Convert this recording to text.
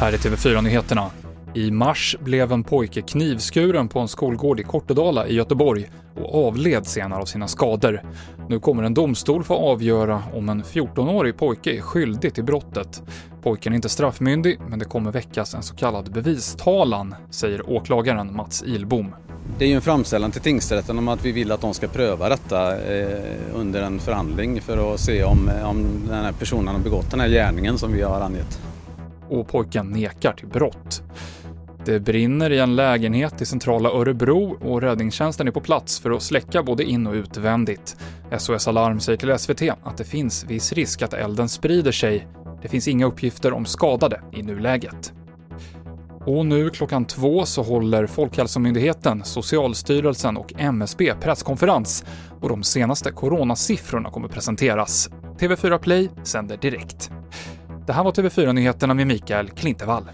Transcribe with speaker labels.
Speaker 1: Här är TV4-nyheterna. I mars blev en pojke knivskuren på en skolgård i Kortedala i Göteborg och avled senare av sina skador. Nu kommer en domstol få avgöra om en 14-årig pojke är skyldig till brottet. Pojken är inte straffmyndig, men det kommer väckas en så kallad bevistalan, säger åklagaren Mats Ilbom.
Speaker 2: Det är ju en framställan till tingsrätten om att vi vill att de ska pröva detta eh, under en förhandling för att se om, om den här personen har begått den här gärningen som vi har angett.
Speaker 1: Och pojken nekar till brott. Det brinner i en lägenhet i centrala Örebro och räddningstjänsten är på plats för att släcka både in och utvändigt. SOS Alarm säger till SVT att det finns viss risk att elden sprider sig. Det finns inga uppgifter om skadade i nuläget. Och nu klockan två så håller Folkhälsomyndigheten, Socialstyrelsen och MSB presskonferens och de senaste coronasiffrorna kommer presenteras. TV4 Play sänder direkt. Det här var TV4-nyheterna med Mikael Klintevall.